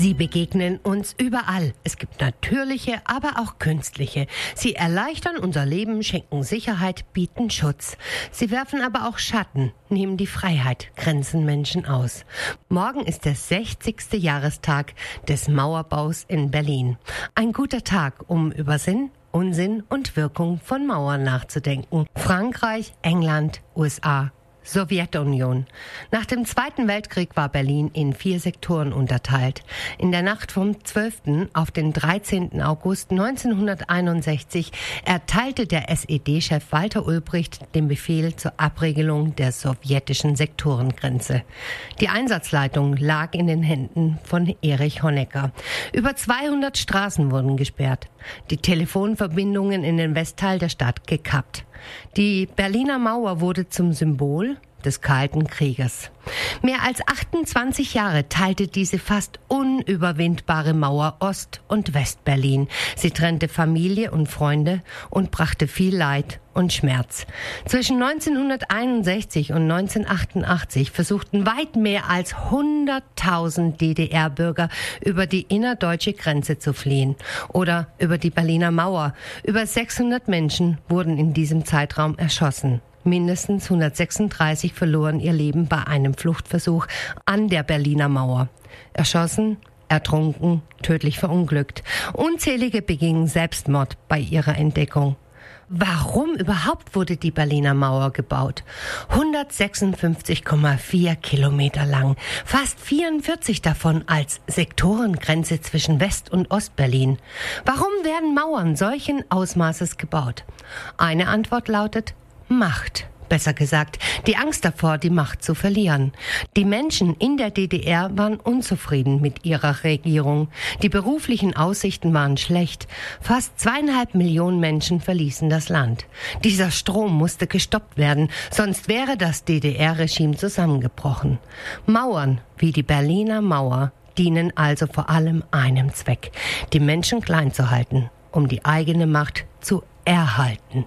Sie begegnen uns überall. Es gibt natürliche, aber auch künstliche. Sie erleichtern unser Leben, schenken Sicherheit, bieten Schutz. Sie werfen aber auch Schatten, nehmen die Freiheit, grenzen Menschen aus. Morgen ist der 60. Jahrestag des Mauerbaus in Berlin. Ein guter Tag, um über Sinn, Unsinn und Wirkung von Mauern nachzudenken. Frankreich, England, USA, Sowjetunion. Nach dem Zweiten Weltkrieg war Berlin in vier Sektoren unterteilt. In der Nacht vom 12. auf den 13. August 1961 erteilte der SED-Chef Walter Ulbricht den Befehl zur Abregelung der sowjetischen Sektorengrenze. Die Einsatzleitung lag in den Händen von Erich Honecker. Über 200 Straßen wurden gesperrt. Die Telefonverbindungen in den Westteil der Stadt gekappt. Die Berliner Mauer wurde zum Symbol des Kalten Krieges. Mehr als 28 Jahre teilte diese fast unüberwindbare Mauer Ost- und Westberlin. Sie trennte Familie und Freunde und brachte viel Leid und Schmerz. Zwischen 1961 und 1988 versuchten weit mehr als 100.000 DDR-Bürger über die innerdeutsche Grenze zu fliehen oder über die Berliner Mauer. Über 600 Menschen wurden in diesem Zeitraum erschossen. Mindestens 136 verloren ihr Leben bei einem Fluchtversuch an der Berliner Mauer. Erschossen, ertrunken, tödlich verunglückt. Unzählige begingen Selbstmord bei ihrer Entdeckung. Warum überhaupt wurde die Berliner Mauer gebaut? 156,4 Kilometer lang, fast 44 davon als Sektorengrenze zwischen West- und Ostberlin. Warum werden Mauern solchen Ausmaßes gebaut? Eine Antwort lautet Macht besser gesagt, die Angst davor, die Macht zu verlieren. Die Menschen in der DDR waren unzufrieden mit ihrer Regierung. Die beruflichen Aussichten waren schlecht. Fast zweieinhalb Millionen Menschen verließen das Land. Dieser Strom musste gestoppt werden, sonst wäre das DDR-Regime zusammengebrochen. Mauern wie die Berliner Mauer dienen also vor allem einem Zweck, die Menschen klein zu halten, um die eigene Macht zu erhalten.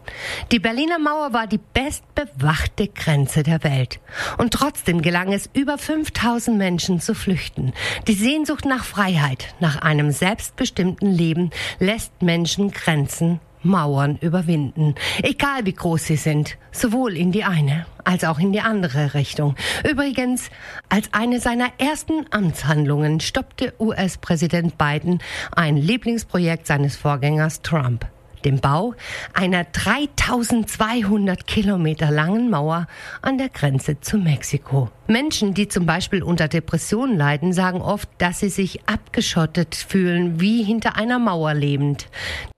Die Berliner Mauer war die bestbewachte Grenze der Welt. Und trotzdem gelang es über 5000 Menschen zu flüchten. Die Sehnsucht nach Freiheit, nach einem selbstbestimmten Leben lässt Menschen Grenzen Mauern überwinden, egal wie groß sie sind, sowohl in die eine als auch in die andere Richtung. Übrigens, als eine seiner ersten Amtshandlungen stoppte US-Präsident Biden ein Lieblingsprojekt seines Vorgängers Trump dem Bau einer 3200 Kilometer langen Mauer an der Grenze zu Mexiko. Menschen, die zum Beispiel unter Depressionen leiden, sagen oft, dass sie sich abgeschottet fühlen, wie hinter einer Mauer lebend.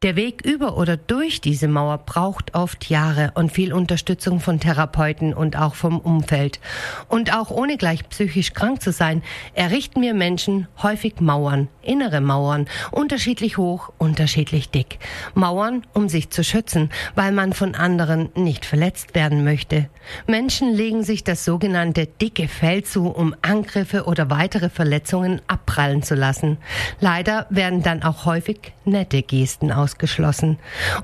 Der Weg über oder durch diese Mauer braucht oft Jahre und viel Unterstützung von Therapeuten und auch vom Umfeld. Und auch ohne gleich psychisch krank zu sein, errichten mir Menschen häufig Mauern, innere Mauern, unterschiedlich hoch, unterschiedlich dick. Mauern, um sich zu schützen, weil man von anderen nicht verletzt werden möchte. Menschen legen sich das sogenannte dick dicke Fell zu, um Angriffe oder weitere Verletzungen abprallen zu lassen. Leider werden dann auch häufig nette Gesten ausgeschlossen.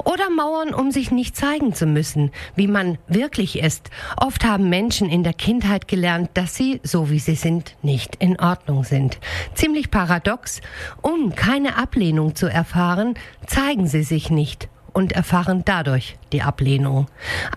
Oder Mauern, um sich nicht zeigen zu müssen, wie man wirklich ist. Oft haben Menschen in der Kindheit gelernt, dass sie, so wie sie sind, nicht in Ordnung sind. Ziemlich paradox. Um keine Ablehnung zu erfahren, zeigen sie sich nicht und erfahren dadurch die Ablehnung.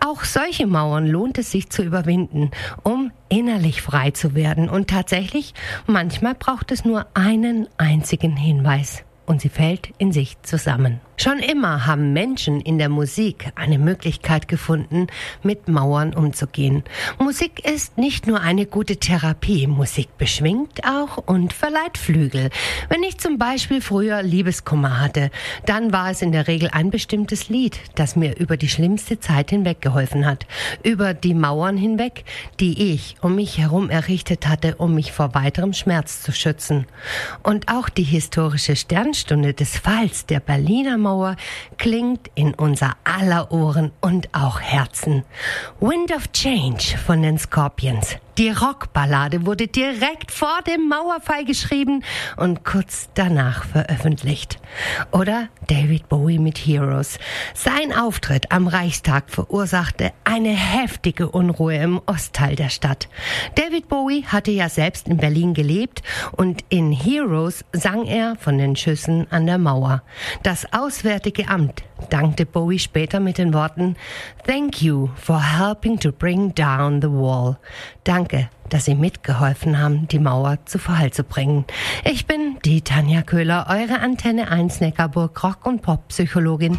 Auch solche Mauern lohnt es sich zu überwinden, um innerlich frei zu werden. Und tatsächlich, manchmal braucht es nur einen einzigen Hinweis und sie fällt in sich zusammen. Schon immer haben Menschen in der Musik eine Möglichkeit gefunden, mit Mauern umzugehen. Musik ist nicht nur eine gute Therapie, Musik beschwingt auch und verleiht Flügel. Wenn ich zum Beispiel früher Liebeskummer hatte, dann war es in der Regel ein bestimmtes Lied, das mir über die schlimmste Zeit hinweg geholfen hat. Über die Mauern hinweg, die ich um mich herum errichtet hatte, um mich vor weiterem Schmerz zu schützen. Und auch die historische Stern Gedenkstunde des Falls der Berliner Mauer klingt in unser aller Ohren und auch Herzen. Wind of Change von den Scorpions. Die Rockballade wurde direkt vor dem Mauerfall geschrieben und kurz danach veröffentlicht. Oder David Bowie mit Heroes. Sein Auftritt am Reichstag verursachte eine heftige Unruhe im Ostteil der Stadt. David Bowie hatte ja selbst in Berlin gelebt und in Heroes sang er von den Schüssen an der Mauer. Das Auswärtige Amt dankte Bowie später mit den Worten Thank you for helping to bring down the wall. Danke, dass Sie mitgeholfen haben, die Mauer zu Verhall zu bringen. Ich bin die Tanja Köhler, eure Antenne 1 Neckarburg Rock- und Pop-Psychologin.